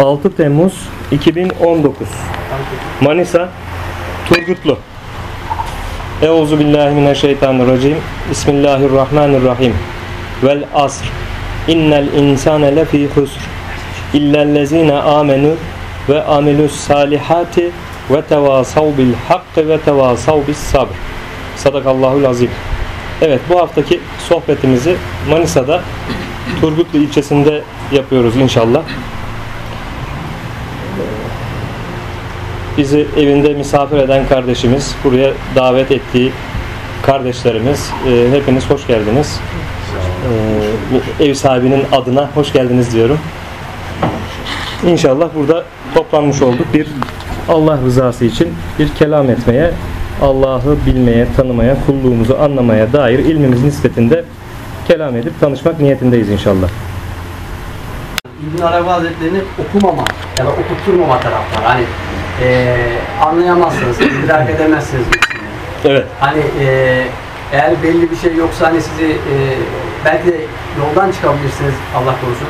6 Temmuz 2019 Manisa Turgutlu. Euzu billahi mineşşeytanirracim. Bismillahirrahmanirrahim. Vel asr. İnnel insane lefî husr. İllellezine amenu ve amilus salihati ve tevasav bil hakkı ve tevasav bis sabr. Sadakallahul azim. Evet bu haftaki sohbetimizi Manisa'da Turgutlu ilçesinde yapıyoruz inşallah. Bizi evinde misafir eden kardeşimiz, buraya davet ettiği kardeşlerimiz, e, hepiniz hoş geldiniz. E, ev sahibinin adına hoş geldiniz diyorum. İnşallah burada toplanmış olduk. Bir Allah rızası için bir kelam etmeye, Allah'ı bilmeye, tanımaya, kulluğumuzu anlamaya dair ilmimiz nispetinde kelam edip tanışmak niyetindeyiz inşallah. İbn Arabi Hazretleri'ni okumama ya da okutturmama taraftar. Hani eee anlayamazsınız, idrak edemezsiniz. Evet. Hani eee eğer belli bir şey yoksa hani sizi eee, belki de yoldan çıkabilirsiniz Allah korusun.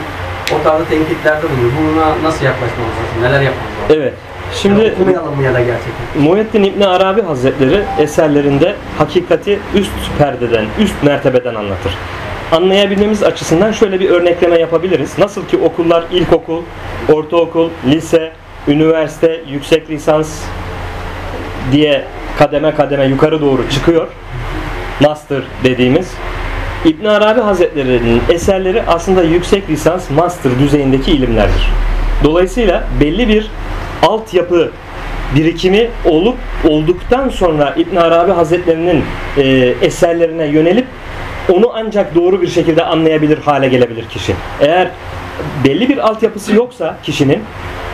O tarzda tenkitlerde bulunuyor. Buna nasıl yaklaşmamız lazım? Neler yapmamız lazım? Evet. Şimdi Ya okumayalım mı ya da gerçekten? Muhyiddin İbni Arabi Hazretleri eserlerinde hakikati üst perdeden, üst mertebeden anlatır. Anlayabilmemiz açısından şöyle bir örnekleme yapabiliriz. Nasıl ki okullar ilkokul, ortaokul, lise, üniversite, yüksek lisans diye kademe kademe yukarı doğru çıkıyor. Master dediğimiz. İbn Arabi Hazretleri'nin eserleri aslında yüksek lisans, master düzeyindeki ilimlerdir. Dolayısıyla belli bir altyapı birikimi olup olduktan sonra İbn Arabi Hazretlerinin e, eserlerine yönelip onu ancak doğru bir şekilde anlayabilir hale gelebilir kişi. Eğer belli bir altyapısı yoksa kişinin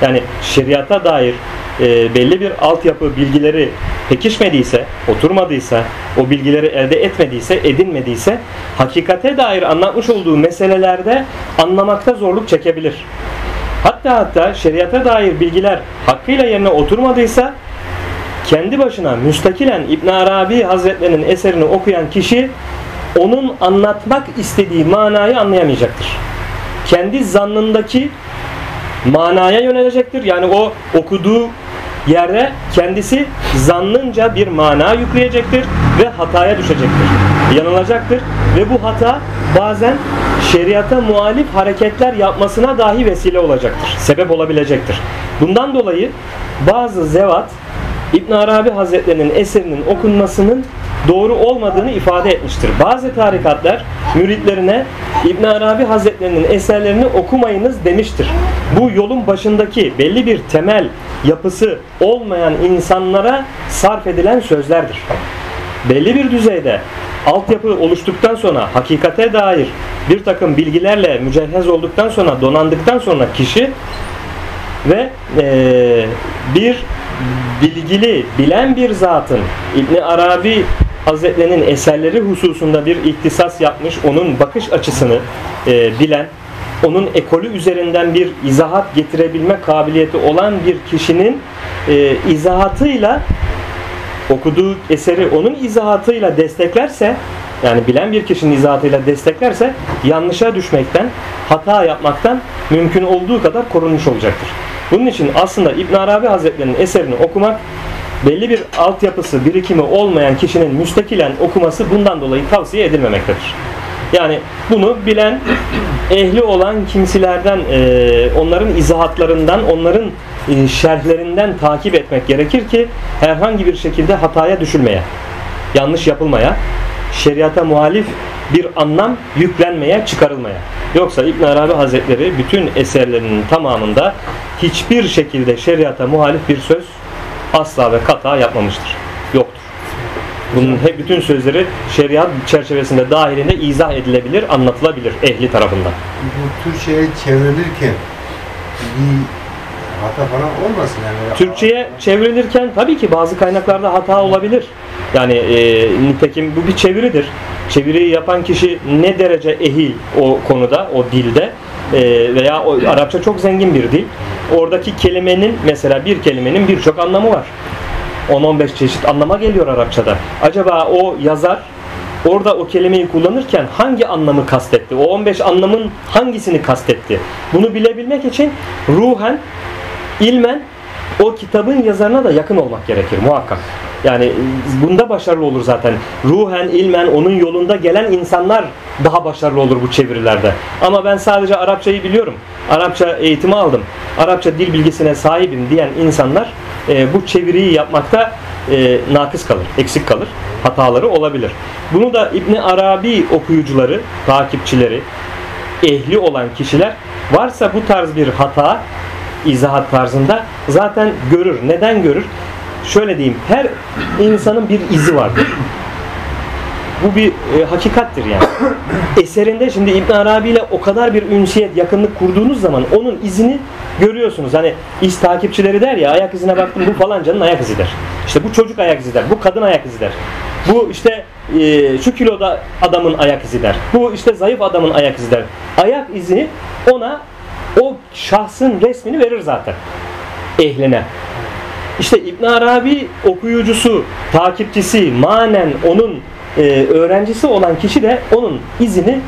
yani şeriata dair e, belli bir altyapı bilgileri pekişmediyse, oturmadıysa, o bilgileri elde etmediyse, edinmediyse hakikate dair anlatmış olduğu meselelerde anlamakta zorluk çekebilir. Hatta hatta şeriata dair bilgiler hakkıyla yerine oturmadıysa kendi başına müstakilen İbn Arabi Hazretlerinin eserini okuyan kişi onun anlatmak istediği manayı anlayamayacaktır. Kendi zannındaki manaya yönelecektir. Yani o okuduğu yerde kendisi zannınca bir mana yükleyecektir ve hataya düşecektir. Yanılacaktır ve bu hata bazen şeriata muhalif hareketler yapmasına dahi vesile olacaktır. Sebep olabilecektir. Bundan dolayı bazı zevat İbn Arabi Hazretlerinin eserinin okunmasının doğru olmadığını ifade etmiştir. Bazı tarikatlar müritlerine İbn Arabi Hazretlerinin eserlerini okumayınız demiştir. Bu yolun başındaki belli bir temel yapısı olmayan insanlara sarf edilen sözlerdir. Belli bir düzeyde altyapı oluştuktan sonra hakikate dair bir takım bilgilerle mücehhez olduktan sonra donandıktan sonra kişi ve e, bir bilgili, bilen bir zatın İbni Arabi Hazretlerinin eserleri hususunda bir ihtisas yapmış, onun bakış açısını e, bilen, onun ekolü üzerinden bir izahat getirebilme kabiliyeti olan bir kişinin e, izahatıyla okuduğu eseri onun izahatıyla desteklerse yani bilen bir kişinin izahatıyla desteklerse yanlışa düşmekten, hata yapmaktan mümkün olduğu kadar korunmuş olacaktır. Bunun için aslında İbn Arabi Hazretlerinin eserini okumak belli bir altyapısı, birikimi olmayan kişinin müstakilen okuması bundan dolayı tavsiye edilmemektedir. Yani bunu bilen, ehli olan kimselerden, e, onların izahatlarından, onların e, şerhlerinden takip etmek gerekir ki herhangi bir şekilde hataya düşülmeye, yanlış yapılmaya, şeriata muhalif bir anlam yüklenmeye, çıkarılmaya. Yoksa İbn Arabi Hazretleri bütün eserlerinin tamamında hiçbir şekilde şeriata muhalif bir söz asla ve kata yapmamıştır. Yoktur. Bunun hep bütün sözleri şeriat çerçevesinde dahilinde izah edilebilir, anlatılabilir ehli tarafından. Bu Türkçe'ye çevrilirken bir hata falan olmasın yani. Türkçe'ye çevrilirken tabii ki bazı kaynaklarda hata olabilir. Yani e, nitekim bu bir çeviridir. Çeviriyi yapan kişi ne derece ehil o konuda, o dilde e, veya o, Arapça çok zengin bir dil. Oradaki kelimenin mesela bir kelimenin birçok anlamı var. 10-15 çeşit anlama geliyor Arapçada. Acaba o yazar orada o kelimeyi kullanırken hangi anlamı kastetti? O 15 anlamın hangisini kastetti? Bunu bilebilmek için ruhen, ilmen o kitabın yazarına da yakın olmak gerekir muhakkak. Yani bunda başarılı olur zaten. Ruhen, ilmen onun yolunda gelen insanlar daha başarılı olur bu çevirilerde. Ama ben sadece Arapçayı biliyorum. Arapça eğitimi aldım. Arapça dil bilgisine sahibim diyen insanlar e, bu çeviriyi yapmakta e, nakıs kalır, eksik kalır. Hataları olabilir. Bunu da İbni Arabi okuyucuları, takipçileri, ehli olan kişiler varsa bu tarz bir hata izahat tarzında zaten görür. Neden görür? Şöyle diyeyim. Her insanın bir izi vardır. Bu bir e, hakikattir yani. Eserinde şimdi İbn Arabi ile o kadar bir ünsiyet, yakınlık kurduğunuz zaman onun izini görüyorsunuz. Hani iz takipçileri der ya ayak izine baktım bu falancanın ayak izidir. İşte bu çocuk ayak izi der. Bu kadın ayak izi der. Bu işte e, şu kiloda adamın ayak izi der. Bu işte zayıf adamın ayak izi der. Ayak izi ona o şahsın resmini verir zaten ehline. İşte İbn Arabi okuyucusu, takipçisi, manen onun e, öğrencisi olan kişi de onun izini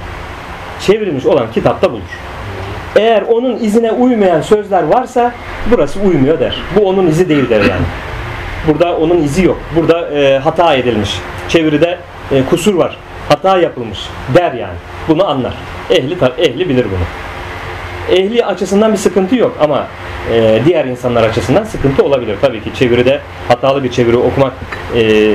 çevrilmiş olan kitapta bulur. Eğer onun izine uymayan sözler varsa burası uymuyor der. Bu onun izi değil der yani. Burada onun izi yok. Burada e, hata edilmiş. Çeviride e, kusur var. Hata yapılmış der yani. Bunu anlar. Ehli ehli bilir bunu ehli açısından bir sıkıntı yok ama e, diğer insanlar açısından sıkıntı olabilir. Tabii ki çeviride hatalı bir çeviri okumak e,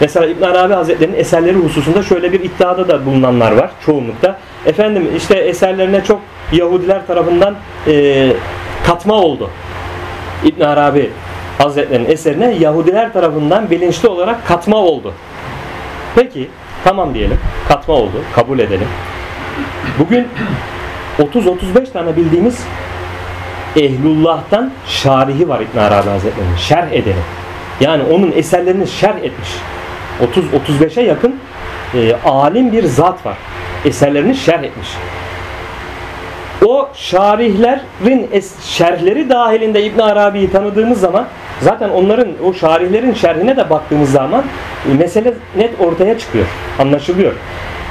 mesela İbn Arabi Hazretleri'nin eserleri hususunda şöyle bir iddiada da bulunanlar var çoğunlukta. Efendim işte eserlerine çok Yahudiler tarafından e, katma oldu. İbn Arabi Hazretleri'nin eserine Yahudiler tarafından bilinçli olarak katma oldu. Peki tamam diyelim. Katma oldu. Kabul edelim. Bugün 30-35 tane bildiğimiz Ehlullah'tan şarihi var İbn Arabi Hazretleri'nin. Şerh edeni. Yani onun eserlerini şerh etmiş. 30-35'e yakın e, alim bir zat var. Eserlerini şerh etmiş. O şarihlerin şerhleri dahilinde İbn Arabi'yi tanıdığımız zaman zaten onların o şarihlerin şerhine de baktığımız zaman e, mesele net ortaya çıkıyor. Anlaşılıyor.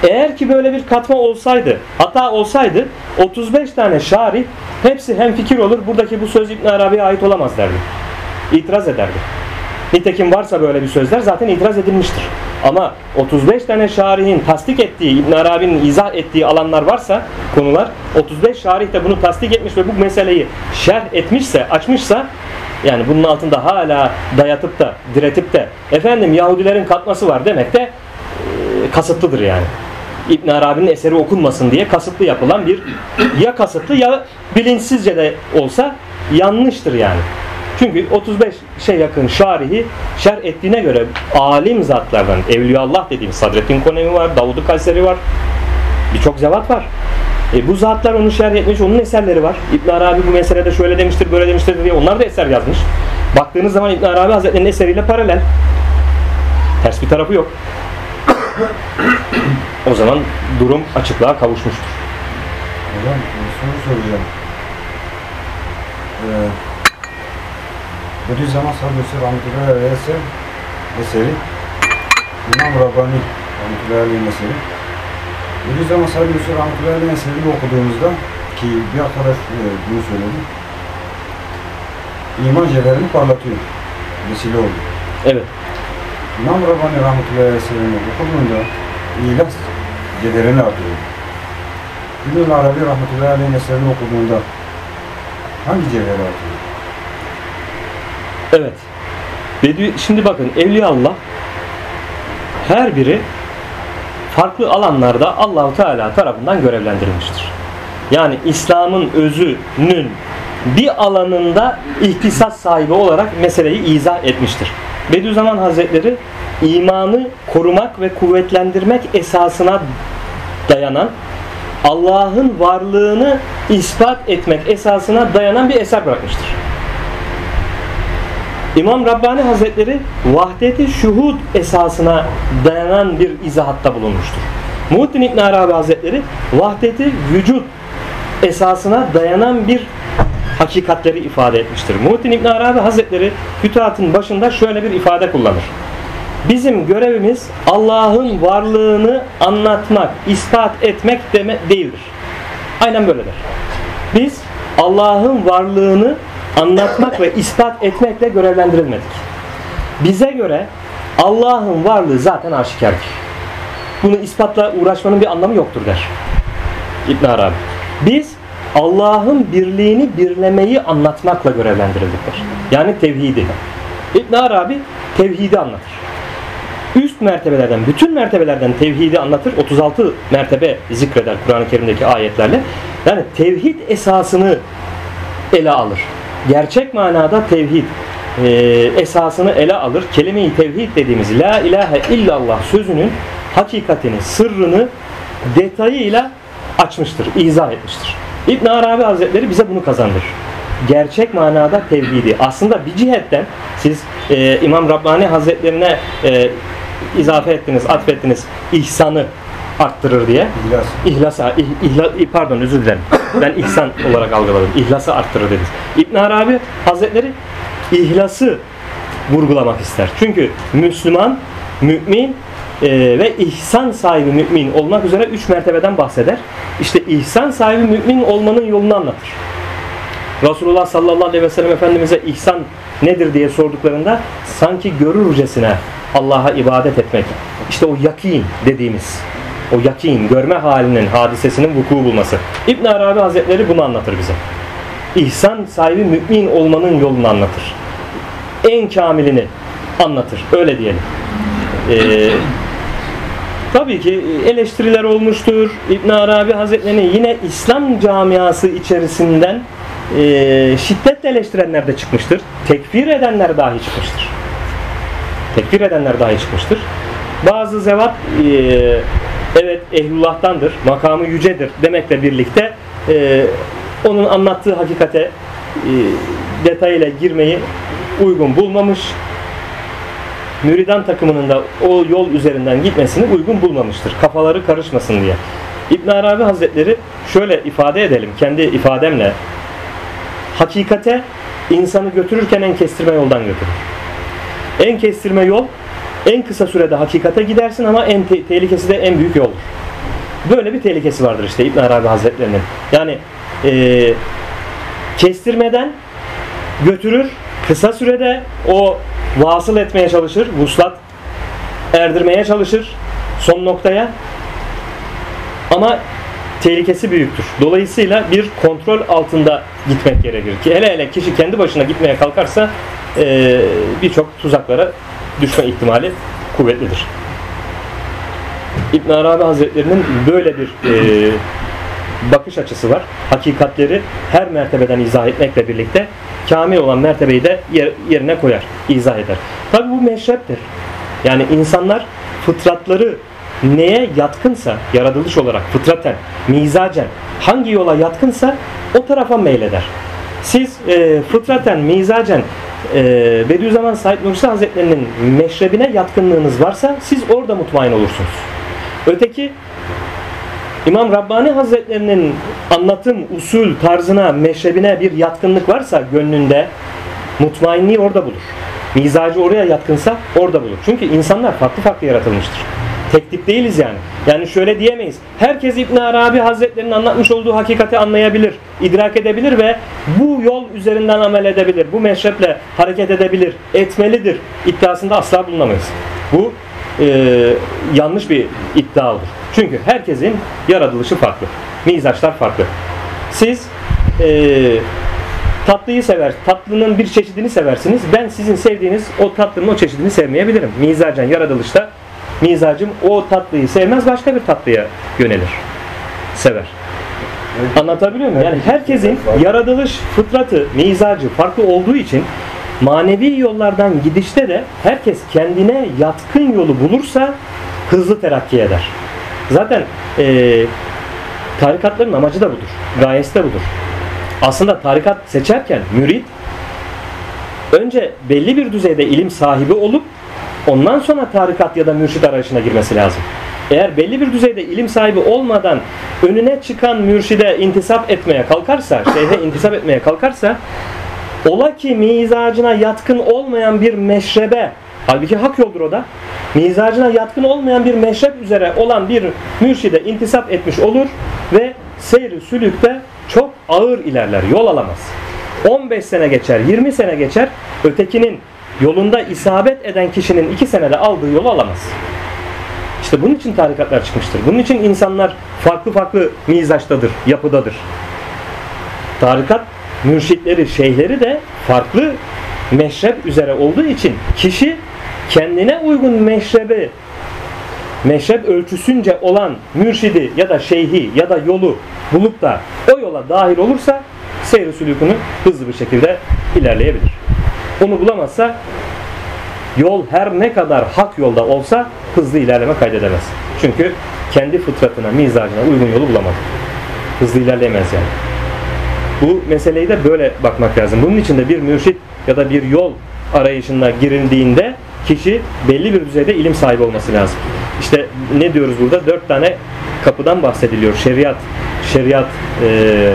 Eğer ki böyle bir katma olsaydı, hata olsaydı 35 tane şari hepsi hem fikir olur. Buradaki bu söz İbn Arabi'ye ait olamaz derdi. İtiraz ederdi. Nitekim varsa böyle bir sözler zaten itiraz edilmiştir. Ama 35 tane şarihin tasdik ettiği, İbn Arabi'nin izah ettiği alanlar varsa konular 35 şarih de bunu tasdik etmiş ve bu meseleyi şerh etmişse, açmışsa yani bunun altında hala dayatıp da diretip de efendim Yahudilerin katması var demek de e, kasıtlıdır yani. İbn Arabi'nin eseri okunmasın diye kasıtlı yapılan bir ya kasıtlı ya bilinçsizce de olsa yanlıştır yani. Çünkü 35 şey yakın şarihi şer ettiğine göre alim zatlardan Evliyaullah dediğim Sadrettin Konevi var, Davud-u Kayseri var. Birçok zevat var. E bu zatlar onu şerh etmiş, onun eserleri var. İbn Arabi bu meselede şöyle demiştir, böyle demiştir diye onlar da eser yazmış. Baktığınız zaman İbn Arabi Hazretleri'nin eseriyle paralel. Ters bir tarafı yok o zaman durum açıklığa kavuşmuştur. Hocam soru soracağım. Ee, Bediüzzaman Sadısı Rahmetullahi Aleyhi eser, eseri İmam Rabbani Rahmetullahi Aleyhi eseri Bediüzzaman Sadısı Rahmetullahi Aleyhi eserini okuduğumuzda ki bir arkadaş e, bunu söyledi iman cevherini parlatıyor. Vesile oldu. Evet. İmam Rabbani Rahmetullahi Aleyhi okuduğunda ilas cederini artırıyor. İbn-i Arabi Rahmetullahi Aleyhi okuduğunda hangi cevheri artırıyor? Evet. Şimdi bakın Evliya Allah her biri farklı alanlarda Allahu Teala tarafından görevlendirilmiştir. Yani İslam'ın özünün bir alanında ihtisas sahibi olarak meseleyi izah etmiştir. Bediüzzaman Hazretleri imanı korumak ve kuvvetlendirmek esasına dayanan Allah'ın varlığını ispat etmek esasına dayanan bir eser bırakmıştır. İmam Rabbani Hazretleri vahdeti şuhud esasına dayanan bir izahatta bulunmuştur. Muhittin İbn Arabi Hazretleri vahdeti vücut esasına dayanan bir hakikatleri ifade etmiştir. Muhittin İbn Arabi Hazretleri Fütuhat'ın başında şöyle bir ifade kullanır. Bizim görevimiz Allah'ın varlığını anlatmak, ispat etmek deme değildir. Aynen böyledir. Biz Allah'ın varlığını anlatmak ve ispat etmekle görevlendirilmedik. Bize göre Allah'ın varlığı zaten aşikardır. Bunu ispatla uğraşmanın bir anlamı yoktur der. İbn Arabi. Biz Allah'ın birliğini birlemeyi anlatmakla görevlendirildikler. Yani tevhidi. İbn Arabi tevhidi anlatır. Üst mertebelerden, bütün mertebelerden tevhidi anlatır. 36 mertebe zikreder Kur'an-ı Kerim'deki ayetlerle. Yani tevhid esasını ele alır. Gerçek manada tevhid e, esasını ele alır. Kelime-i tevhid dediğimiz La ilahe illallah sözünün hakikatini, sırrını detayıyla açmıştır, izah etmiştir. İbn Arabi Hazretleri bize bunu kazandırır. Gerçek manada tevhidi. Aslında bir cihetten siz e, İmam Rabbani Hazretlerine e, izafe ettiniz, atfettiniz ihsanı arttırır diye. İhlas. İhlasa, ih- ihla- pardon özür dilerim. Ben ihsan olarak algıladım. İhlası arttırır dediniz. İbn Arabi Hazretleri ihlası vurgulamak ister. Çünkü Müslüman, mümin e, ve ihsan sahibi mümin olmak üzere üç mertebeden bahseder. İşte ihsan sahibi mümin olmanın yolunu anlatır. Resulullah sallallahu aleyhi ve sellem Efendimiz'e ihsan nedir diye sorduklarında sanki görürcesine Allah'a ibadet etmek. İşte o yakin dediğimiz o yakin, görme halinin, hadisesinin vuku bulması. İbn Arabi Hazretleri bunu anlatır bize. İhsan sahibi mümin olmanın yolunu anlatır. En kamilini anlatır. Öyle diyelim. Ee, tabii ki eleştiriler olmuştur. İbn Arabi Hazretlerini yine İslam camiası içerisinden e, şiddetle eleştirenler de çıkmıştır. Tekfir edenler dahi çıkmıştır. Tekfir edenler dahi çıkmıştır. Bazı zevat e, evet ehlullah'tandır, makamı yücedir demekle birlikte e, onun anlattığı hakikate e, detayıyla girmeyi uygun bulmamış. Müridan takımının da o yol üzerinden gitmesini uygun bulmamıştır. Kafaları karışmasın diye. İbn Arabi Hazretleri şöyle ifade edelim kendi ifademle. Hakikate insanı götürürken en kestirme yoldan götürür. En kestirme yol en kısa sürede hakikate gidersin ama en te- tehlikesi de en büyük yoldur. Böyle bir tehlikesi vardır işte İbn Arabi Hazretlerinin. Yani eee, kestirmeden götürür, kısa sürede o vasıl etmeye çalışır, vuslat erdirmeye çalışır son noktaya. Ama tehlikesi büyüktür. Dolayısıyla bir kontrol altında gitmek gerekir ki hele hele kişi kendi başına gitmeye kalkarsa eee, birçok tuzaklara düşme ihtimali kuvvetlidir. İbn Arabi Hazretlerinin böyle bir eee, bakış açısı var. Hakikatleri her mertebeden izah etmekle birlikte kamil olan mertebeyi de yer- yerine koyar, izah eder. Tabi bu meşreptir. Yani insanlar fıtratları neye yatkınsa, yaratılış olarak fıtraten, mizacen hangi yola yatkınsa o tarafa meyleder. Siz e, fıtraten, mizacen e, Bediüzzaman Said Nursi Hazretlerinin meşrebine yatkınlığınız varsa siz orada mutmain olursunuz. Öteki İmam Rabbani Hazretlerinin anlatım, usul, tarzına, meşrebine bir yatkınlık varsa gönlünde mutmainliği orada bulur. Mizacı oraya yatkınsa orada bulur. Çünkü insanlar farklı farklı yaratılmıştır. Tek tip değiliz yani. Yani şöyle diyemeyiz. Herkes İbn Arabi Hazretlerinin anlatmış olduğu hakikati anlayabilir, idrak edebilir ve bu yol üzerinden amel edebilir. Bu meşreple hareket edebilir, etmelidir iddiasında asla bulunamayız. Bu e, yanlış bir iddia olur. Çünkü herkesin yaratılışı farklı. Mizaçlar farklı. Siz e, tatlıyı sever, tatlının bir çeşidini seversiniz. Ben sizin sevdiğiniz o tatlının o çeşidini sevmeyebilirim. Mizacen yaratılışta mizacım o tatlıyı sevmez başka bir tatlıya yönelir. Sever. Anlatabiliyor muyum? Yani herkesin yaratılış fıtratı, mizacı farklı olduğu için manevi yollardan gidişte de herkes kendine yatkın yolu bulursa hızlı terakki eder. Zaten eee tarikatların amacı da budur. Gayesi de budur. Aslında tarikat seçerken mürit önce belli bir düzeyde ilim sahibi olup ondan sonra tarikat ya da mürşit arayışına girmesi lazım. Eğer belli bir düzeyde ilim sahibi olmadan önüne çıkan mürşide intisap etmeye kalkarsa, şeyhe intisap etmeye kalkarsa ola ki mizacına yatkın olmayan bir meşrebe halbuki hak yoldur o da mizacına yatkın olmayan bir meşrep üzere olan bir mürşide intisap etmiş olur ve seyri sülükte çok ağır ilerler, yol alamaz. 15 sene geçer, 20 sene geçer, ötekinin yolunda isabet eden kişinin 2 senede aldığı yolu alamaz. İşte bunun için tarikatlar çıkmıştır. Bunun için insanlar farklı farklı mizaçtadır, yapıdadır. Tarikat mürşitleri, şeyhleri de farklı meşrep üzere olduğu için kişi kendine uygun meşrebi meşrep ölçüsünce olan mürşidi ya da şeyhi ya da yolu bulup da o yola dahil olursa seyri sülükünü hızlı bir şekilde ilerleyebilir. Onu bulamazsa yol her ne kadar hak yolda olsa hızlı ilerleme kaydedemez. Çünkü kendi fıtratına, mizacına uygun yolu bulamadı. Hızlı ilerleyemez yani. Bu meseleyi de böyle bakmak lazım. Bunun için de bir mürşit ya da bir yol arayışına girildiğinde kişi belli bir düzeyde ilim sahibi olması lazım. İşte ne diyoruz burada? Dört tane kapıdan bahsediliyor. Şeriat, şeriat, e,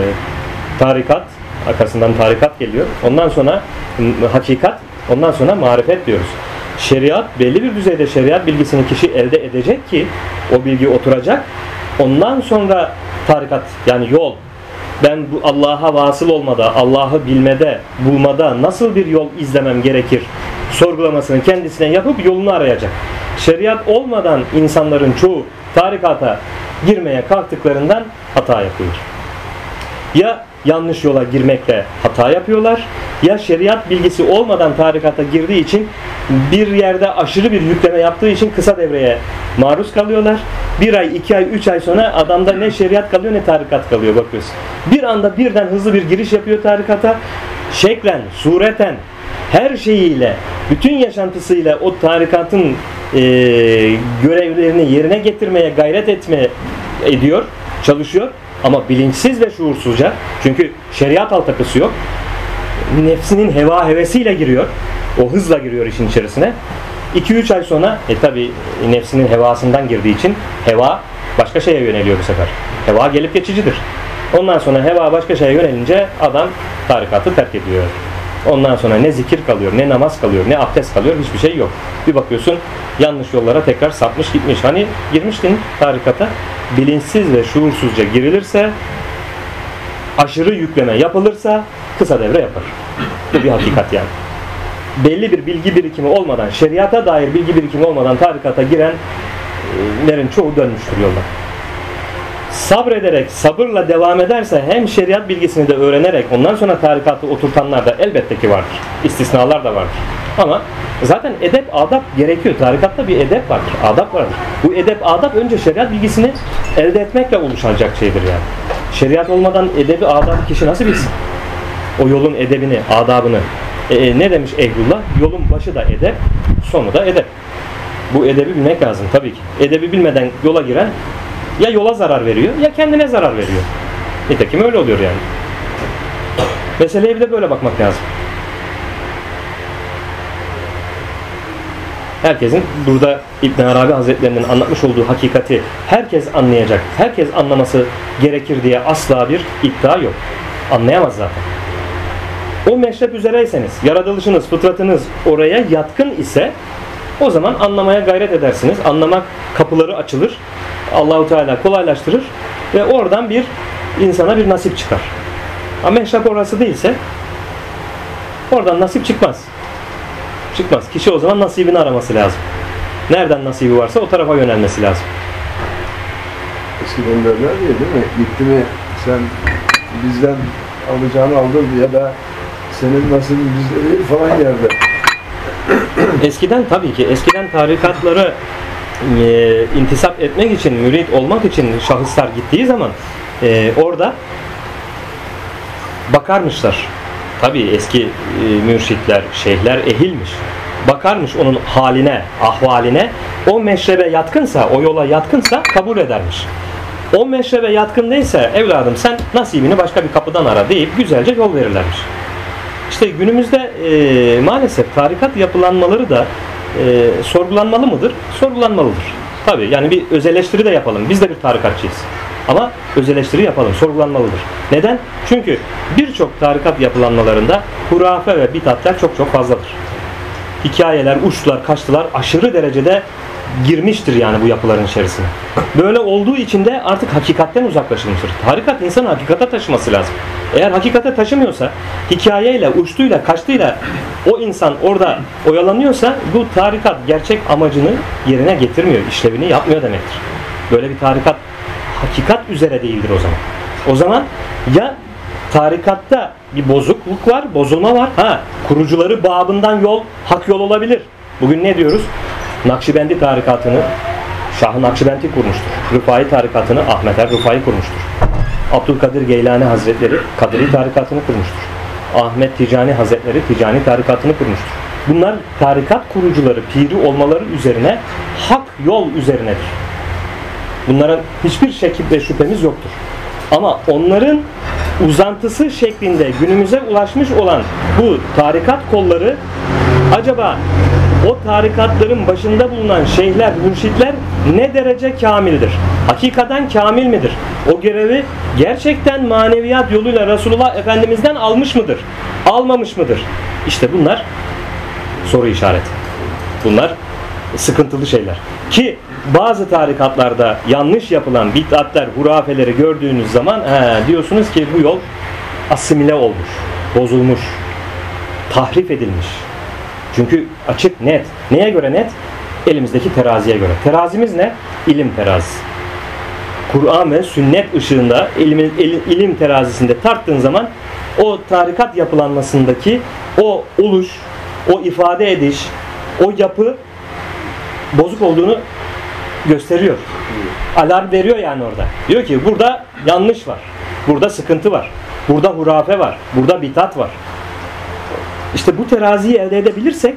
tarikat, arkasından tarikat geliyor. Ondan sonra hakikat, ondan sonra marifet diyoruz. Şeriat, belli bir düzeyde şeriat bilgisini kişi elde edecek ki o bilgi oturacak. Ondan sonra tarikat yani yol, ben bu Allah'a vasıl olmada, Allah'ı bilmede, bulmada nasıl bir yol izlemem gerekir sorgulamasını kendisine yapıp yolunu arayacak. Şeriat olmadan insanların çoğu tarikata girmeye kalktıklarından hata yapıyor. Ya yanlış yola girmekle hata yapıyorlar ya şeriat bilgisi olmadan tarikata girdiği için bir yerde aşırı bir yükleme yaptığı için kısa devreye maruz kalıyorlar. Bir ay, iki ay, üç ay sonra adamda ne şeriat kalıyor ne tarikat kalıyor bakıyorsun. Bir anda birden hızlı bir giriş yapıyor tarikata. Şeklen, sureten, her şeyiyle, bütün yaşantısıyla o tarikatın e, görevlerini yerine getirmeye gayret etme ediyor, çalışıyor. Ama bilinçsiz ve şuursuzca, çünkü şeriat altyapısı yok, nefsinin heva hevesiyle giriyor, o hızla giriyor işin içerisine. 2-3 ay sonra, e tabi nefsinin hevasından girdiği için heva başka şeye yöneliyor bu sefer. Heva gelip geçicidir. Ondan sonra heva başka şeye yönelince adam tarikatı terk ediyor. Ondan sonra ne zikir kalıyor, ne namaz kalıyor, ne abdest kalıyor, hiçbir şey yok. Bir bakıyorsun yanlış yollara tekrar sapmış gitmiş. Hani girmiştin tarikata, bilinçsiz ve şuursuzca girilirse, aşırı yükleme yapılırsa kısa devre yapar. Bu bir hakikat yani. Belli bir bilgi birikimi olmadan, şeriata dair bilgi birikimi olmadan tarikata girenlerin çoğu dönmüştür yoldan sabrederek, sabırla devam ederse hem şeriat bilgisini de öğrenerek ondan sonra tarikatı oturtanlar da elbette ki vardır. İstisnalar da vardır. Ama zaten edep, adap gerekiyor. Tarikatta bir edep vardır, adap vardır. Bu edep, adap önce şeriat bilgisini elde etmekle oluşacak şeydir yani. Şeriat olmadan edebi, adabı kişi nasıl bilsin? O yolun edebini, adabını. E, e, ne demiş Ehlullah? Yolun başı da edep, sonu da edep. Bu edebi bilmek lazım tabii ki. Edebi bilmeden yola giren ya yola zarar veriyor ya kendine zarar veriyor. Nitekim öyle oluyor yani. Meseleye bir de böyle bakmak lazım. Herkesin burada İbn Arabi Hazretlerinin anlatmış olduğu hakikati herkes anlayacak, herkes anlaması gerekir diye asla bir iddia yok. Anlayamaz zaten. O meşrep üzereyseniz, yaratılışınız, fıtratınız oraya yatkın ise o zaman anlamaya gayret edersiniz. Anlamak kapıları açılır. Allahu Teala kolaylaştırır ve oradan bir insana bir nasip çıkar. Ama meşrep orası değilse oradan nasip çıkmaz. Çıkmaz. Kişi o zaman nasibini araması lazım. Nereden nasibi varsa o tarafa yönelmesi lazım. Eskiden derler ya değil mi? Gitti mi sen bizden alacağını aldın ya da senin nasibin bizde değil falan yerde. Eskiden tabii ki eskiden tarikatları e, intisap etmek için, mürit olmak için şahıslar gittiği zaman e, orada bakarmışlar. Tabii eski e, mürşitler, şeyhler ehilmiş. Bakarmış onun haline, ahvaline. O meşrebe yatkınsa, o yola yatkınsa kabul edermiş. O meşrebe yatkın değilse evladım sen nasibini başka bir kapıdan ara deyip güzelce yol verirlermiş. İşte günümüzde e, maalesef tarikat yapılanmaları da e, sorgulanmalı mıdır? Sorgulanmalıdır. Tabii yani bir öz de yapalım. Biz de bir tarikatçıyız. Ama öz yapalım, sorgulanmalıdır. Neden? Çünkü birçok tarikat yapılanmalarında hurafe ve bitatler çok çok fazladır. Hikayeler, uçtular, kaçtılar, aşırı derecede girmiştir yani bu yapıların içerisine. Böyle olduğu için de artık hakikatten uzaklaşılmıştır. Tarikat insanı hakikate taşıması lazım. Eğer hakikate taşımıyorsa, hikayeyle, uçtuyla, kaçtıyla o insan orada oyalanıyorsa bu tarikat gerçek amacını yerine getirmiyor, işlevini yapmıyor demektir. Böyle bir tarikat hakikat üzere değildir o zaman. O zaman ya tarikatta bir bozukluk var, bozulma var. Ha, kurucuları babından yol, hak yol olabilir. Bugün ne diyoruz? Nakşibendi tarikatını Şah-ı Nakşibendi kurmuştur. Rıfai tarikatını Ahmet er Rıfai kurmuştur. Abdülkadir Geylani Hazretleri Kadiri tarikatını kurmuştur. Ahmet Ticani Hazretleri Ticani tarikatını kurmuştur. Bunlar tarikat kurucuları, piri olmaları üzerine hak yol üzerinedir. Bunların hiçbir şekil ve şüphemiz yoktur. Ama onların uzantısı şeklinde günümüze ulaşmış olan bu tarikat kolları acaba o tarikatların başında bulunan şeyhler, mürşitler ne derece kamildir? Hakikaten kamil midir? O görevi gerçekten maneviyat yoluyla Resulullah Efendimiz'den almış mıdır? Almamış mıdır? İşte bunlar soru işareti. Bunlar sıkıntılı şeyler. Ki bazı tarikatlarda yanlış yapılan bid'atler, hurafeleri gördüğünüz zaman he, diyorsunuz ki bu yol asimile olmuş, bozulmuş, tahrif edilmiş. Çünkü açık, net. Neye göre net? Elimizdeki teraziye göre. Terazimiz ne? İlim terazisi. Kur'an ve sünnet ışığında ilim, ilim terazisinde tarttığın zaman o tarikat yapılanmasındaki o oluş, o ifade ediş, o yapı bozuk olduğunu gösteriyor. Alarm veriyor yani orada. Diyor ki burada yanlış var. Burada sıkıntı var. Burada hurafe var. Burada bitat var. İşte bu teraziyi elde edebilirsek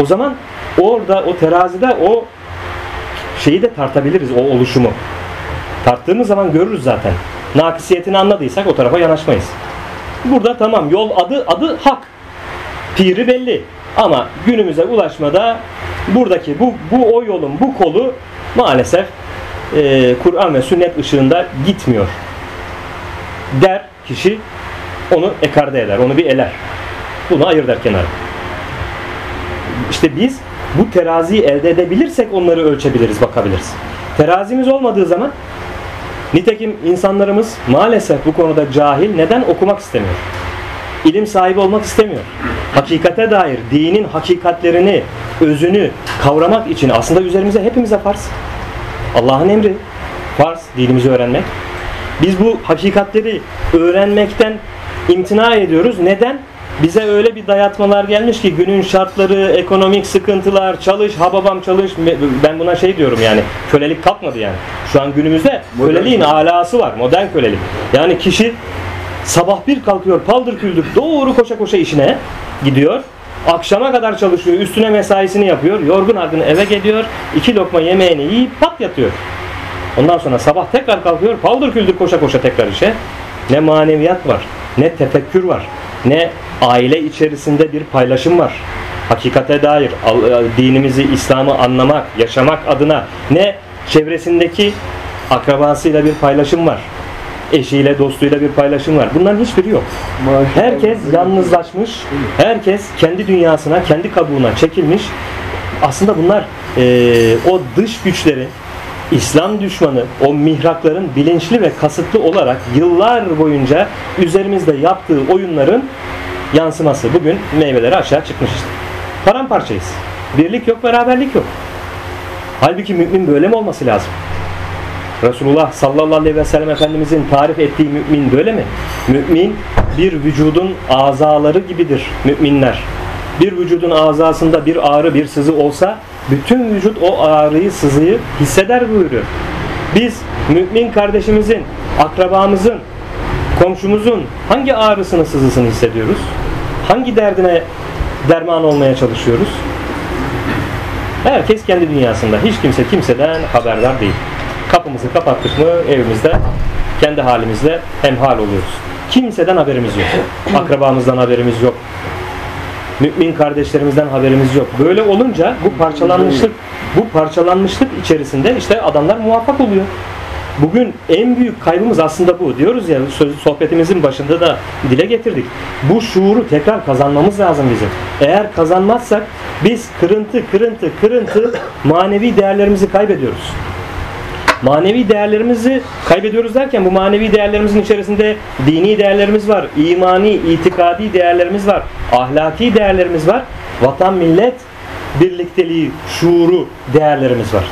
o zaman orada o terazide o şeyi de tartabiliriz o oluşumu. Tarttığımız zaman görürüz zaten. Nakisiyetini anladıysak o tarafa yanaşmayız. Burada tamam yol adı adı hak. Piri belli. Ama günümüze ulaşmada buradaki bu, bu o yolun bu kolu maalesef e, Kur'an ve sünnet ışığında gitmiyor. Der kişi onu ekarte eder, onu bir eler. Bunu ayır der kenara. İşte biz bu teraziyi elde edebilirsek onları ölçebiliriz, bakabiliriz. Terazimiz olmadığı zaman nitekim insanlarımız maalesef bu konuda cahil neden okumak istemiyor? İlim sahibi olmak istemiyor. Hakikate dair dinin hakikatlerini, özünü kavramak için aslında üzerimize hepimize farz. Allah'ın emri farz dinimizi öğrenmek. Biz bu hakikatleri öğrenmekten imtina ediyoruz. Neden? Bize öyle bir dayatmalar gelmiş ki günün şartları, ekonomik sıkıntılar, çalış, ha babam çalış. Ben buna şey diyorum yani kölelik kalkmadı yani. Şu an günümüzde köleliğin alası var. Modern kölelik. Yani kişi sabah bir kalkıyor paldır küldür doğru koşa koşa işine gidiyor. Akşama kadar çalışıyor, üstüne mesaisini yapıyor, yorgun argın eve geliyor, iki lokma yemeğini yiyip pat yatıyor. Ondan sonra sabah tekrar kalkıyor, paldır küldür koşa koşa tekrar işe. Ne maneviyat var, ne tefekkür var, ne aile içerisinde bir paylaşım var. Hakikate dair, dinimizi, İslam'ı anlamak, yaşamak adına ne çevresindeki akrabasıyla bir paylaşım var. Eşiyle, dostuyla bir paylaşım var. Bunların hiçbiri yok. Herkes yalnızlaşmış, herkes kendi dünyasına, kendi kabuğuna çekilmiş. Aslında bunlar e, o dış güçlerin, İslam düşmanı, o mihrakların bilinçli ve kasıtlı olarak yıllar boyunca üzerimizde yaptığı oyunların yansıması. Bugün meyveleri aşağı çıkmış işte. Paramparçayız. Birlik yok, beraberlik yok. Halbuki mümin böyle mi olması lazım? Resulullah sallallahu aleyhi ve sellem Efendimizin tarif ettiği mümin böyle mi? Mümin bir vücudun azaları gibidir müminler. Bir vücudun azasında bir ağrı, bir sızı olsa bütün vücut o ağrıyı, sızıyı hisseder buyuruyor. Biz mümin kardeşimizin, akrabamızın, komşumuzun hangi ağrısını, sızısını hissediyoruz? Hangi derdine derman olmaya çalışıyoruz? Herkes kendi dünyasında. Hiç kimse kimseden haberdar değil. Kapımızı kapattık mı evimizde kendi halimizle hemhal oluyoruz. Kimseden haberimiz yok. Akrabamızdan haberimiz yok. Mümin kardeşlerimizden haberimiz yok. Böyle olunca bu parçalanmışlık bu parçalanmışlık içerisinde işte adamlar muvaffak oluyor. Bugün en büyük kaybımız aslında bu. Diyoruz ya söz, sohbetimizin başında da dile getirdik. Bu şuuru tekrar kazanmamız lazım bizim. Eğer kazanmazsak Biz kırıntı, kırıntı, kırıntı manevi değerlerimizi kaybediyoruz. Manevi değerlerimizi kaybediyoruz derken bu manevi değerlerimizin içerisinde dini değerlerimiz var, imani, itikadi değerlerimiz var, ahlaki değerlerimiz var, vatan millet birlikteliği, şuuru değerlerimiz var.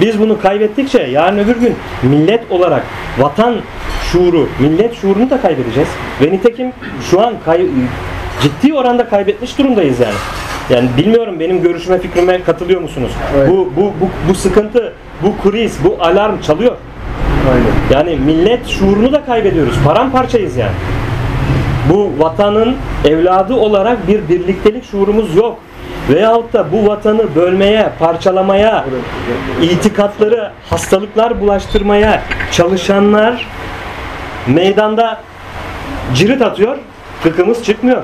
Biz bunu kaybettikçe yarın öbür gün millet olarak vatan şuuru, millet şuurunu da kaybedeceğiz. Ve nitekim şu an kay- ciddi oranda kaybetmiş durumdayız yani. Yani bilmiyorum benim görüşüme fikrime katılıyor musunuz? Evet. Bu, bu, bu, bu sıkıntı, bu kriz, bu alarm çalıyor. Aynen. Yani millet şuurunu da kaybediyoruz. Paramparçayız yani. Bu vatanın evladı olarak bir birliktelik şuurumuz yok. Veyahut da bu vatanı bölmeye, parçalamaya, itikatları, hastalıklar bulaştırmaya çalışanlar meydanda cirit atıyor, gıkımız çıkmıyor.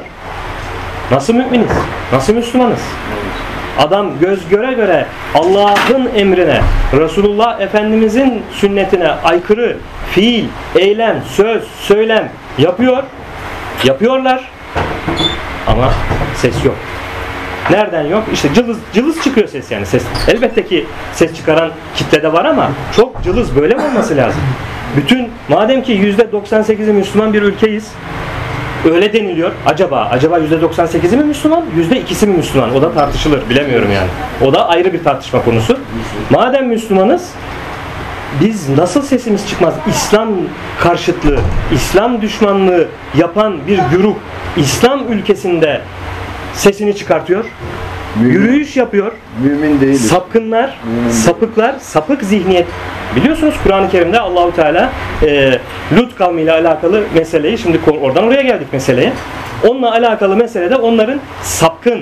Nasıl müminiz? Nasıl Müslümanız? Adam göz göre göre Allah'ın emrine, Resulullah Efendimizin sünnetine aykırı fiil, eylem, söz, söylem yapıyor. Yapıyorlar. Ama ses yok. Nereden yok? İşte cılız, cılız çıkıyor ses yani ses. Elbette ki ses çıkaran kitlede var ama çok cılız böyle mi olması lazım? Bütün madem ki %98'i Müslüman bir ülkeyiz. Öyle deniliyor. Acaba acaba %98'i mi Müslüman? %2'si mi Müslüman? O da tartışılır. Bilemiyorum yani. O da ayrı bir tartışma konusu. Madem Müslümanız biz nasıl sesimiz çıkmaz? İslam karşıtlığı, İslam düşmanlığı yapan bir güruh İslam ülkesinde sesini çıkartıyor. Mümin, Yürüyüş yapıyor. mümin değiliz. Sapkınlar, Mümin sapıklar, sapık zihniyet. Biliyorsunuz Kur'an-ı Kerim'de Allahu Teala e, Lut kavmiyle alakalı meseleyi şimdi oradan oraya geldik meseleye. Onunla alakalı meselede onların sapkın,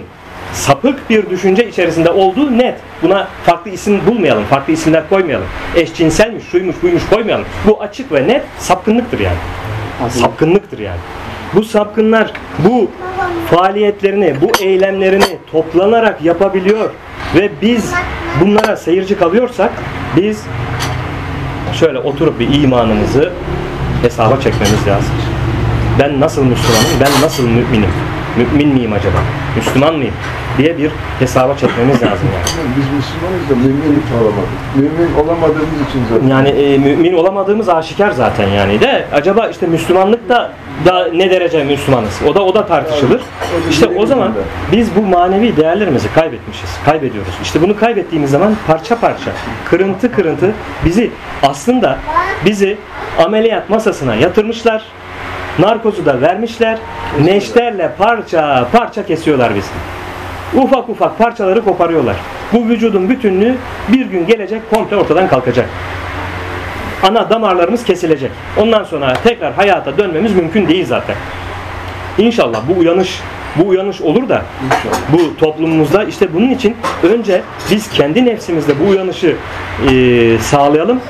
sapık bir düşünce içerisinde olduğu net. Buna farklı isim bulmayalım, farklı isimler koymayalım. Eşcinselmiş, şuymuş, buymuş koymayalım. Bu açık ve net sapkınlıktır yani. Sapkınlıktır yani. Bu sapkınlar bu faaliyetlerini, bu eylemlerini toplanarak yapabiliyor ve biz bunlara seyirci kalıyorsak biz şöyle oturup bir imanımızı hesaba çekmemiz lazım. Ben nasıl Müslümanım, ben nasıl müminim? Mümin miyim acaba? Müslüman mıyım? diye bir hesaba çekmemiz lazım yani. Biz Müslümanız da mümin olamadık. Mümin olamadığımız için zaten. Yani e, mümin olamadığımız aşikar zaten yani de acaba işte Müslümanlık da da ne derece Müslümanız? O da o da tartışılır. İşte o zaman biz bu manevi değerlerimizi kaybetmişiz. Kaybediyoruz. İşte bunu kaybettiğimiz zaman parça parça, kırıntı kırıntı bizi aslında bizi ameliyat masasına yatırmışlar. Narkozu da vermişler. Neşterle parça parça kesiyorlar bizi. Ufak ufak parçaları koparıyorlar. Bu vücudun bütünlüğü bir gün gelecek komple ortadan kalkacak. Ana damarlarımız kesilecek. Ondan sonra tekrar hayata dönmemiz mümkün değil zaten. İnşallah bu uyanış bu uyanış olur da bu toplumumuzda işte bunun için önce biz kendi nefsimizde bu uyanışı e, sağlayalım.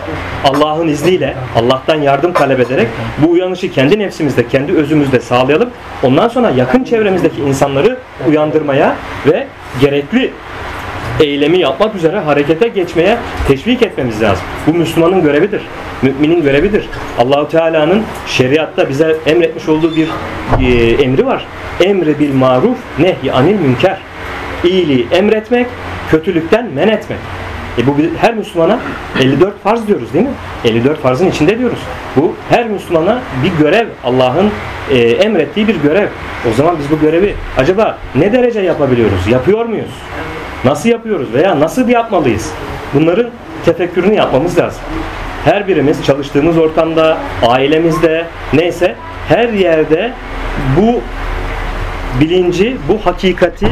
Allah'ın izniyle, Allah'tan yardım talep ederek bu uyanışı kendi nefsimizde, kendi özümüzde sağlayalım. Ondan sonra yakın çevremizdeki insanları uyandırmaya ve gerekli eylemi yapmak üzere harekete geçmeye teşvik etmemiz lazım. Bu Müslümanın görevidir. Müminin görevidir. Allahu Teala'nın şeriatta bize emretmiş olduğu bir e, emri var. Emri bil maruf, nehy anil münker. İyiliği emretmek, kötülükten men etmek. E bu her Müslümana 54 farz diyoruz değil mi? 54 farzın içinde diyoruz. Bu her Müslümana bir görev, Allah'ın e, emrettiği bir görev. O zaman biz bu görevi acaba ne derece yapabiliyoruz? Yapıyor muyuz? Nasıl yapıyoruz veya nasıl yapmalıyız? Bunların tefekkürünü yapmamız lazım. Her birimiz çalıştığımız ortamda, ailemizde, neyse her yerde bu bilinci, bu hakikati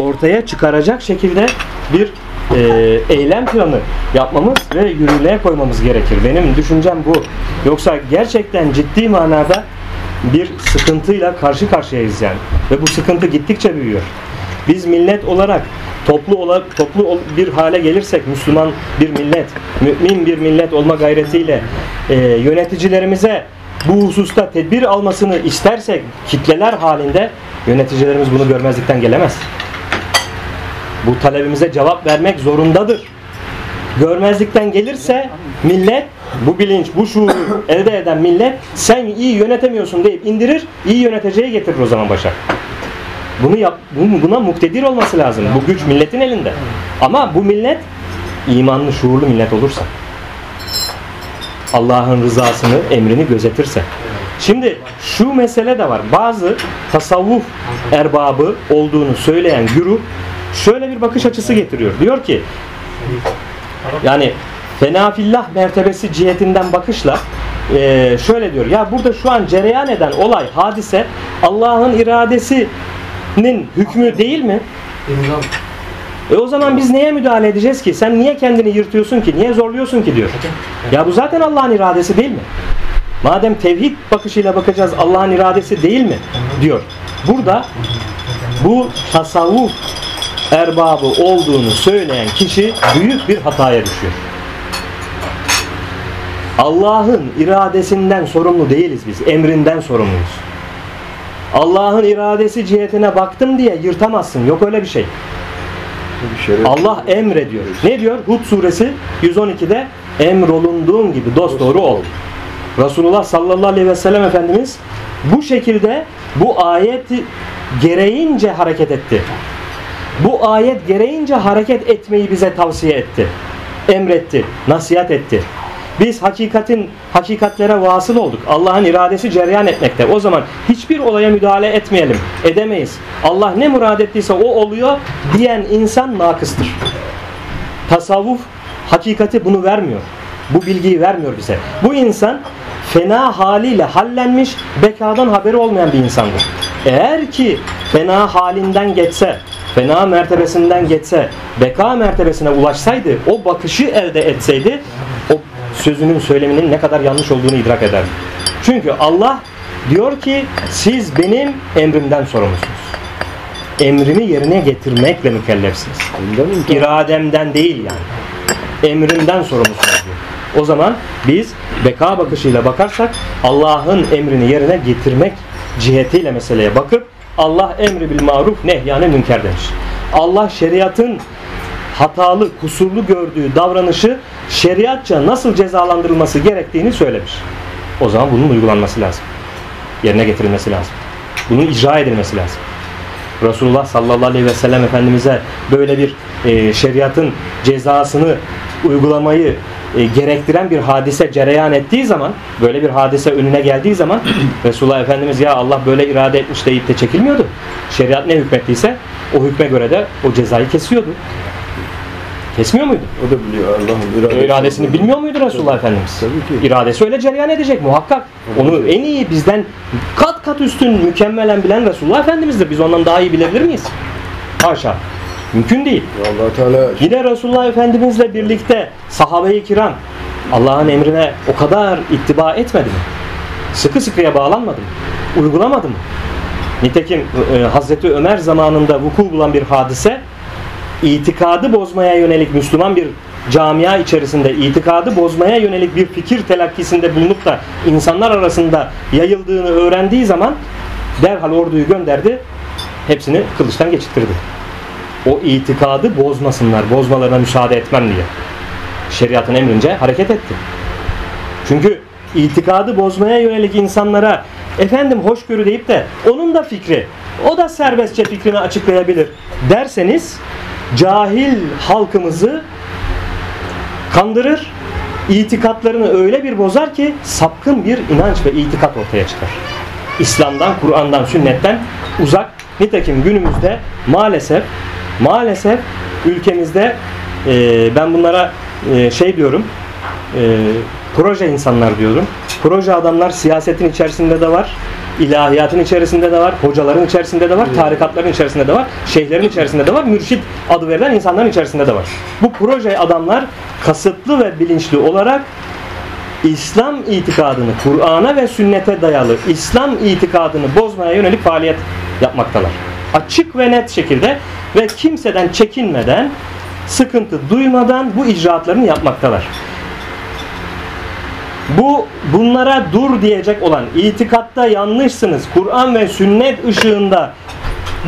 ortaya çıkaracak şekilde bir e, eylem planı yapmamız ve yürürlüğe koymamız gerekir. Benim düşüncem bu. Yoksa gerçekten ciddi manada bir sıkıntıyla karşı karşıyayız yani. Ve bu sıkıntı gittikçe büyüyor. Biz millet olarak toplu ola, toplu bir hale gelirsek Müslüman bir millet, mümin bir millet olma gayretiyle e, yöneticilerimize bu hususta tedbir almasını istersek kitleler halinde yöneticilerimiz bunu görmezlikten gelemez. Bu talebimize cevap vermek zorundadır. Görmezlikten gelirse millet bu bilinç, bu şuuru elde eden millet sen iyi yönetemiyorsun deyip indirir, iyi yöneteceği getirir o zaman başa. Bunu yap, bu- buna muktedir olması lazım. Bu güç milletin elinde. Ama bu millet imanlı, şuurlu millet olursa. Allah'ın rızasını, emrini gözetirse. Şimdi şu mesele de var. Bazı tasavvuf erbabı olduğunu söyleyen güruh şöyle bir bakış açısı getiriyor. Diyor ki yani fenafillah mertebesi cihetinden bakışla eee, şöyle diyor. Ya burada şu an cereyan eden olay, hadise Allah'ın iradesinin hükmü değil mi? İmzam. E o zaman biz neye müdahale edeceğiz ki? Sen niye kendini yırtıyorsun ki? Niye zorluyorsun ki diyor. Ya bu zaten Allah'ın iradesi değil mi? Madem tevhid bakışıyla bakacağız Allah'ın iradesi değil mi? diyor. Burada bu tasavvuf erbabı olduğunu söyleyen kişi büyük bir hataya düşüyor. Allah'ın iradesinden sorumlu değiliz biz. Emrinden sorumluyuz. Allah'ın iradesi cihetine baktım diye yırtamazsın. Yok öyle bir şey. Allah emrediyor. Ne diyor? Hud suresi 112'de emrolunduğun gibi dosdoğru ol. Resulullah sallallahu aleyhi ve sellem Efendimiz bu şekilde bu ayet gereğince hareket etti. Bu ayet gereğince hareket etmeyi bize tavsiye etti. Emretti, nasihat etti. Biz hakikatin hakikatlere vasıl olduk. Allah'ın iradesi cereyan etmekte. O zaman hiçbir olaya müdahale etmeyelim. Edemeyiz. Allah ne murad ettiyse o oluyor diyen insan nakıstır. Tasavvuf hakikati bunu vermiyor. Bu bilgiyi vermiyor bize. Bu insan fena haliyle hallenmiş, bekadan haberi olmayan bir insandır. Eğer ki fena halinden geçse, fena mertebesinden geçse, beka mertebesine ulaşsaydı, o bakışı elde etseydi, sözünün söyleminin ne kadar yanlış olduğunu idrak ederdi. Çünkü Allah diyor ki siz benim emrimden sorumlusunuz. Emrimi yerine getirmekle mükellefsiniz. İrademden değil yani. Emrimden sorumlusunuz diyor. O zaman biz beka bakışıyla bakarsak Allah'ın emrini yerine getirmek cihetiyle meseleye bakıp Allah emri bil maruf nehyanı münker demiş. Allah şeriatın hatalı, kusurlu gördüğü davranışı şeriatça nasıl cezalandırılması gerektiğini söylemiş. O zaman bunun uygulanması lazım. Yerine getirilmesi lazım. Bunun icra edilmesi lazım. Resulullah sallallahu aleyhi ve sellem Efendimiz'e böyle bir e, şeriatın cezasını uygulamayı e, gerektiren bir hadise cereyan ettiği zaman, böyle bir hadise önüne geldiği zaman Resulullah Efendimiz ya Allah böyle irade etmiş deyip de çekilmiyordu. Şeriat ne hükmettiyse o hükme göre de o cezayı kesiyordu. Kesmiyor muydu? O da biliyor Allah'ın iradesi. İradesini bilmiyor muydu Resulullah Efendimiz? Tabii ki. İradesi öyle cereyan edecek muhakkak. Onu en iyi bizden kat kat üstün mükemmelen bilen Resulullah Efendimiz'dir. Biz ondan daha iyi bilebilir miyiz? Haşa. Mümkün değil. allah Teala Yine Resulullah Efendimizle birlikte sahabe-i kiram Allah'ın emrine o kadar ittiba etmedi mi? Sıkı sıkıya bağlanmadı mı? Uygulamadı mı? Nitekim e, Hazreti Ömer zamanında vuku bulan bir hadise itikadı bozmaya yönelik Müslüman bir camia içerisinde itikadı bozmaya yönelik bir fikir telakkisinde bulunup da insanlar arasında yayıldığını öğrendiği zaman derhal orduyu gönderdi. Hepsini kılıçtan geçirtirdi o itikadı bozmasınlar, bozmalarına müsaade etmem diye. Şeriatın emrince hareket etti. Çünkü itikadı bozmaya yönelik insanlara efendim hoşgörü deyip de onun da fikri, o da serbestçe fikrini açıklayabilir derseniz cahil halkımızı kandırır, itikatlarını öyle bir bozar ki sapkın bir inanç ve itikat ortaya çıkar. İslam'dan, Kur'an'dan, sünnetten uzak. Nitekim günümüzde maalesef maalesef ülkemizde e, ben bunlara e, şey diyorum e, proje insanlar diyorum. Proje adamlar siyasetin içerisinde de var. İlahiyatın içerisinde de var, hocaların içerisinde de var, tarikatların içerisinde de var, şeyhlerin içerisinde de var, mürşit adı verilen insanların içerisinde de var. Bu proje adamlar kasıtlı ve bilinçli olarak İslam itikadını, Kur'an'a ve sünnete dayalı İslam itikadını bozmaya yönelik faaliyet yapmaktalar. Açık ve net şekilde ve kimseden çekinmeden, sıkıntı duymadan bu icraatlarını yapmaktalar. Bu bunlara dur diyecek olan itikatta yanlışsınız. Kur'an ve sünnet ışığında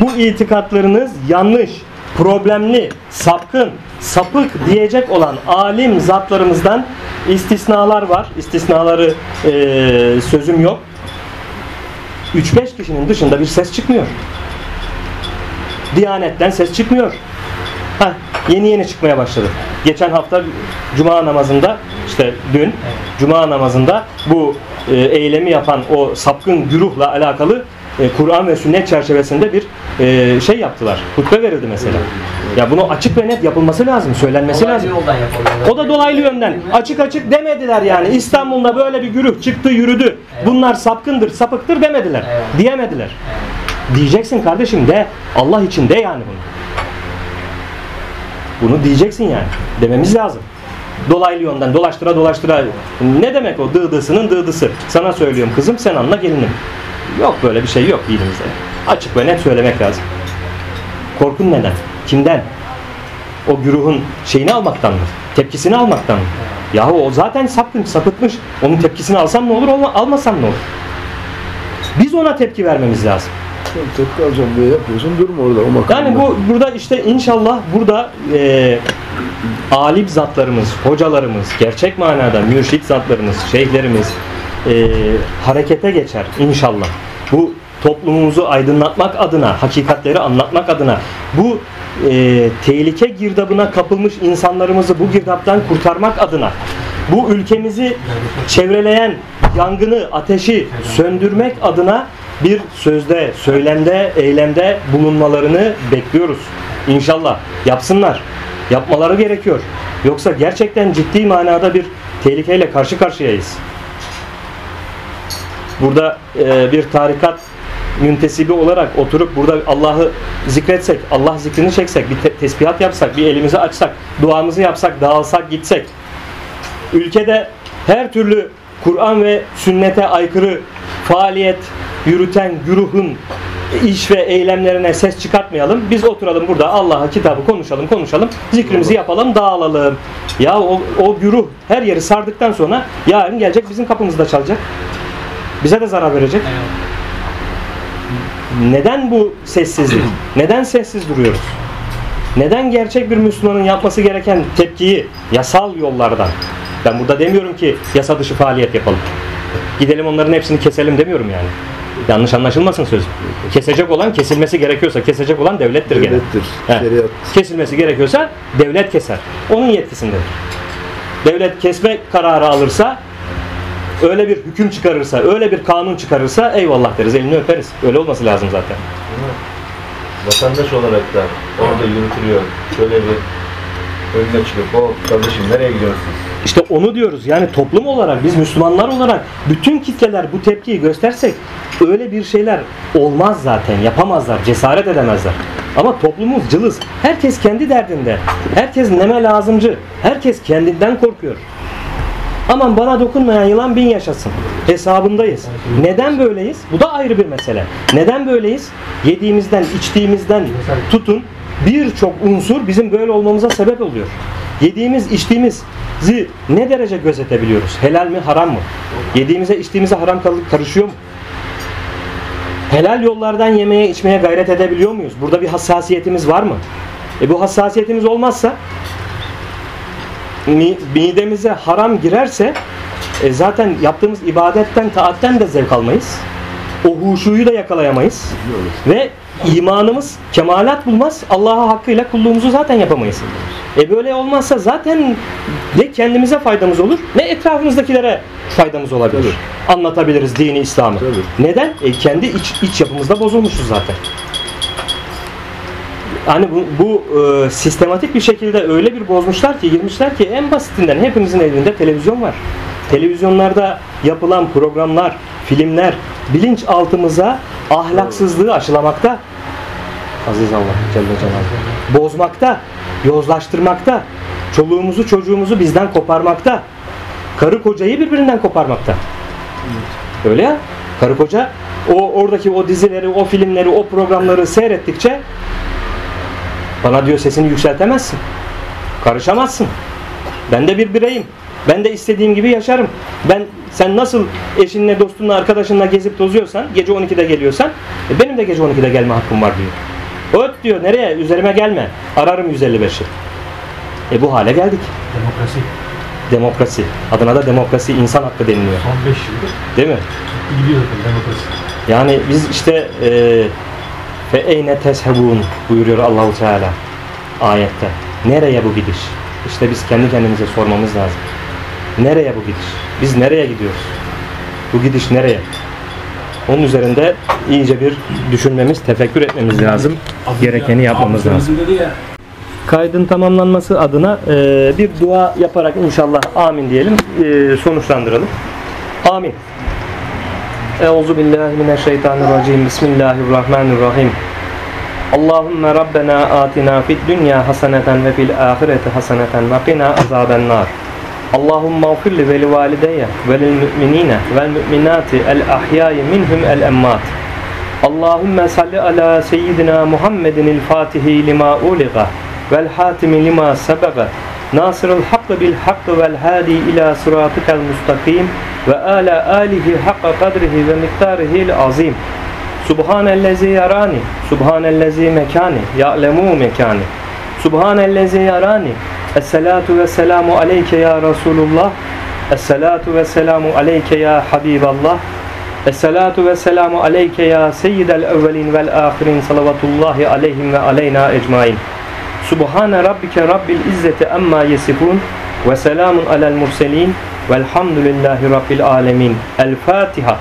bu itikatlarınız yanlış, problemli, sapkın, sapık diyecek olan alim zatlarımızdan istisnalar var. İstisnaları eee, sözüm yok. 3-5 kişinin dışında bir ses çıkmıyor. Diyanetten ses çıkmıyor. Ha, yeni yeni çıkmaya başladı. Geçen hafta Cuma namazında işte dün Cuma namazında bu e, eylemi yapan o sapkın güruhla alakalı e, Kur'an ve sünnet çerçevesinde bir e, şey yaptılar. Hutbe verildi mesela. Ya bunu açık ve net yapılması lazım, söylenmesi Dolaylı lazım. O da dolaylı yönden. Açık açık demediler yani. İstanbul'da böyle bir güruh çıktı yürüdü. Bunlar sapkındır, sapıktır demediler. Evet. Diyemediler. Diyeceksin kardeşim de. Allah için de yani bunu. Bunu diyeceksin yani. Dememiz lazım. Dolaylı yönden dolaştıra dolaştıra. Ne demek o dıdısının dıdısı? Sana söylüyorum kızım sen anla gelinim. Yok böyle bir şey yok dinimizde. Açık ve net söylemek lazım. Korkun neden? Kimden? O güruhun şeyini almaktan mı? Tepkisini almaktan mı? Yahu o zaten sapkın, sapıtmış. Onun tepkisini alsam ne olur, almasam ne olur? Biz ona tepki vermemiz lazım. Sen alacağım diye yapıyorsun durma orada o makamda. Yani bu burada işte inşallah burada e, alim zatlarımız, hocalarımız, gerçek manada mürşit zatlarımız, şeyhlerimiz e, harekete geçer inşallah. Bu toplumumuzu aydınlatmak adına, hakikatleri anlatmak adına, bu e, tehlike girdabına kapılmış insanlarımızı bu girdaptan kurtarmak adına, bu ülkemizi çevreleyen yangını, ateşi söndürmek adına bir sözde, söylemde, eylemde bulunmalarını bekliyoruz. İnşallah yapsınlar. Yapmaları gerekiyor. Yoksa gerçekten ciddi manada bir tehlikeyle karşı karşıyayız. Burada e, bir tarikat müntesibi olarak oturup burada Allah'ı zikretsek, Allah zikrini çeksek, bir te- tesbihat yapsak, bir elimizi açsak, duamızı yapsak, dağılsak, gitsek, ülkede her türlü Kur'an ve sünnete aykırı faaliyet yürüten güruhun iş ve eylemlerine ses çıkartmayalım. Biz oturalım burada Allah'a kitabı konuşalım, konuşalım, zikrimizi yapalım, dağılalım. Ya o, o güruh her yeri sardıktan sonra yarın gelecek bizim kapımızda çalacak. Bize de zarar verecek. Neden bu sessizlik? Neden sessiz duruyoruz? Neden gerçek bir Müslümanın yapması gereken tepkiyi yasal yollardan? Ben burada demiyorum ki yasa dışı faaliyet yapalım. Gidelim onların hepsini keselim demiyorum yani. Yanlış anlaşılmasın sözüm. Kesecek olan kesilmesi gerekiyorsa kesecek olan devlettir gene. Devlettir, He. şeriat. Kesilmesi gerekiyorsa devlet keser. Onun yetkisindedir. Devlet kesme kararı alırsa öyle bir hüküm çıkarırsa, öyle bir kanun çıkarırsa eyvallah deriz, elini öperiz. Öyle olması lazım zaten. vatandaş olarak da orada yürütülüyor. Şöyle bir önüne çıkıp o kardeşim nereye gidiyorsun? İşte onu diyoruz. Yani toplum olarak, biz Müslümanlar olarak bütün kitleler bu tepkiyi göstersek öyle bir şeyler olmaz zaten. Yapamazlar, cesaret edemezler. Ama toplumumuz cılız. Herkes kendi derdinde. Herkes neme lazımcı. Herkes kendinden korkuyor. Aman bana dokunmayan yılan bin yaşasın. Hesabındayız. Neden böyleyiz? Bu da ayrı bir mesele. Neden böyleyiz? Yediğimizden, içtiğimizden tutun birçok unsur bizim böyle olmamıza sebep oluyor. Yediğimiz, içtiğimizi ne derece gözetebiliyoruz? Helal mi, haram mı? Yediğimize, içtiğimize haram kal- karışıyor mu? Helal yollardan yemeye, içmeye gayret edebiliyor muyuz? Burada bir hassasiyetimiz var mı? E bu hassasiyetimiz olmazsa mi- midemize haram girerse e, zaten yaptığımız ibadetten, taatten de zevk almayız. O huşuyu da yakalayamayız. Ve imanımız kemalat bulmaz. Allah'a hakkıyla kulluğumuzu zaten yapamayız. E böyle olmazsa zaten ne kendimize faydamız olur ne etrafımızdakilere faydamız olabilir. Anlatabiliriz dini İslam'ı. Tabii. Neden? E kendi iç, iç yapımızda bozulmuşuz zaten. Hani bu, bu e, sistematik bir şekilde öyle bir bozmuşlar ki girmişler ki en basitinden hepimizin evinde televizyon var. Televizyonlarda yapılan programlar, filmler bilinçaltımıza ahlaksızlığı aşılamakta. Aziz Allah Celle Celaluhu. Bozmakta, yozlaştırmakta, çoluğumuzu çocuğumuzu bizden koparmakta, karı kocayı birbirinden koparmakta. Öyle ya. Karı koca o oradaki o dizileri, o filmleri, o programları seyrettikçe bana diyor sesini yükseltemezsin. Karışamazsın. Ben de bir bireyim. Ben de istediğim gibi yaşarım. Ben sen nasıl eşinle, dostunla, arkadaşınla gezip tozuyorsan, gece 12'de geliyorsan, e, benim de gece 12'de gelme hakkım var diyor. Öt diyor, nereye? Üzerime gelme. Ararım 155'i. E bu hale geldik. Demokrasi Demokrasi. Adına da demokrasi, insan hakkı deniliyor. son 5 yıldır Değil mi? gidiyor zaten demokrasi. Yani biz işte e, Fe eyne teshebun buyuruyor Allahu Teala ayette. Nereye bu gidiş? İşte biz kendi kendimize sormamız lazım. Nereye bu gidiş? Biz nereye gidiyoruz? Bu gidiş nereye? Onun üzerinde iyice bir düşünmemiz, tefekkür etmemiz lazım. Gerekeni yapmamız lazım. Kaydın tamamlanması adına e, bir dua yaparak inşallah amin diyelim, e, sonuçlandıralım. Amin. Euzu billahi mineşşeytanirracim. Bismillahirrahmanirrahim. Allahümme Rabbena atina fid dünya haseneten ve fil ahireti haseneten ve qina azaben nar. Allahümme gfir li ve li valideyye ve lil müminine vel müminati el ahyai minhum el emmat. Allahümme salli ala seyyidina Muhammedin il fatihi lima uliga vel hatimi lima sebeга nasırıl hakkı bil hakkı vel hadi ila sıratikel mustakim ve ala alihi hakka kadrihi ve miktarihil azim. Subhanellezi yarani, Subhanellezi mekani, ya'lemu mekani. Subhanellezi yarani. Esselatu ve selamu aleyke ya Resulullah. Esselatu ve selamu aleyke ya Habiballah. Esselatu ve selamu aleyke ya seyyidel evvelin vel ahirin salavatullahi aleyhim ve aleyna ecmain. Subhane rabbike rabbil izzeti amma yesifun ve selamun alel murselin velhamdülillahi rabbil alemin. El Fatiha.